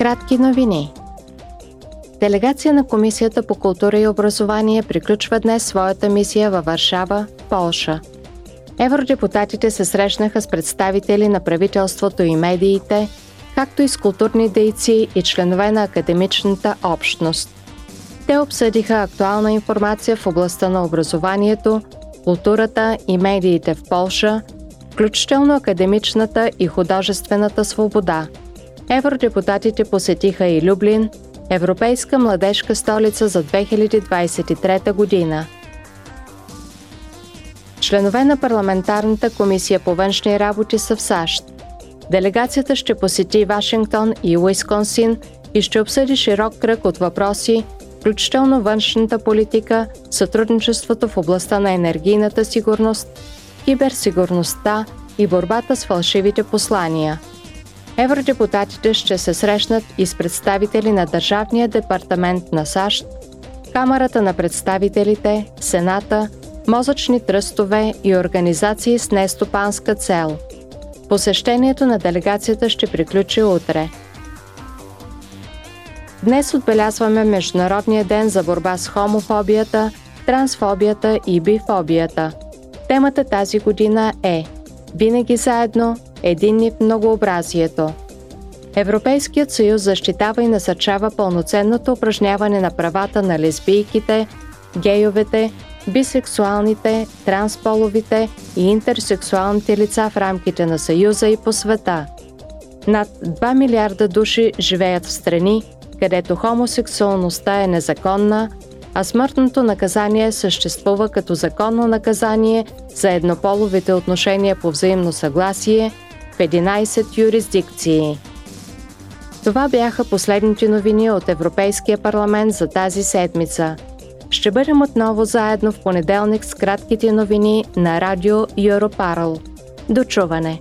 Кратки новини. Делегация на Комисията по култура и образование приключва днес своята мисия във Варшава, Полша. Евродепутатите се срещнаха с представители на правителството и медиите, както и с културни дейци и членове на академичната общност. Те обсъдиха актуална информация в областта на образованието, културата и медиите в Полша, включително академичната и художествената свобода. Евродепутатите посетиха и Люблин, Европейска младежка столица за 2023 година. Членове на парламентарната комисия по външни работи са в САЩ. Делегацията ще посети Вашингтон и Уисконсин и ще обсъди широк кръг от въпроси, включително външната политика, сътрудничеството в областта на енергийната сигурност, киберсигурността и борбата с фалшивите послания. Евродепутатите ще се срещнат и с представители на Държавния департамент на САЩ, Камерата на представителите, Сената, мозъчни тръстове и организации с нестопанска цел. Посещението на делегацията ще приключи утре – Днес отбелязваме Международния ден за борба с хомофобията, трансфобията и бифобията. Темата тази година е Винаги заедно, единни в многообразието. Европейският съюз защитава и насърчава пълноценното упражняване на правата на лесбийките, гейовете, бисексуалните, трансполовите и интерсексуалните лица в рамките на Съюза и по света. Над 2 милиарда души живеят в страни, където хомосексуалността е незаконна, а смъртното наказание съществува като законно наказание за еднополовите отношения по взаимно съгласие 11 юрисдикции. Това бяха последните новини от Европейския парламент за тази седмица. Ще бъдем отново заедно в понеделник с кратките новини на радио Europarl. До чуване!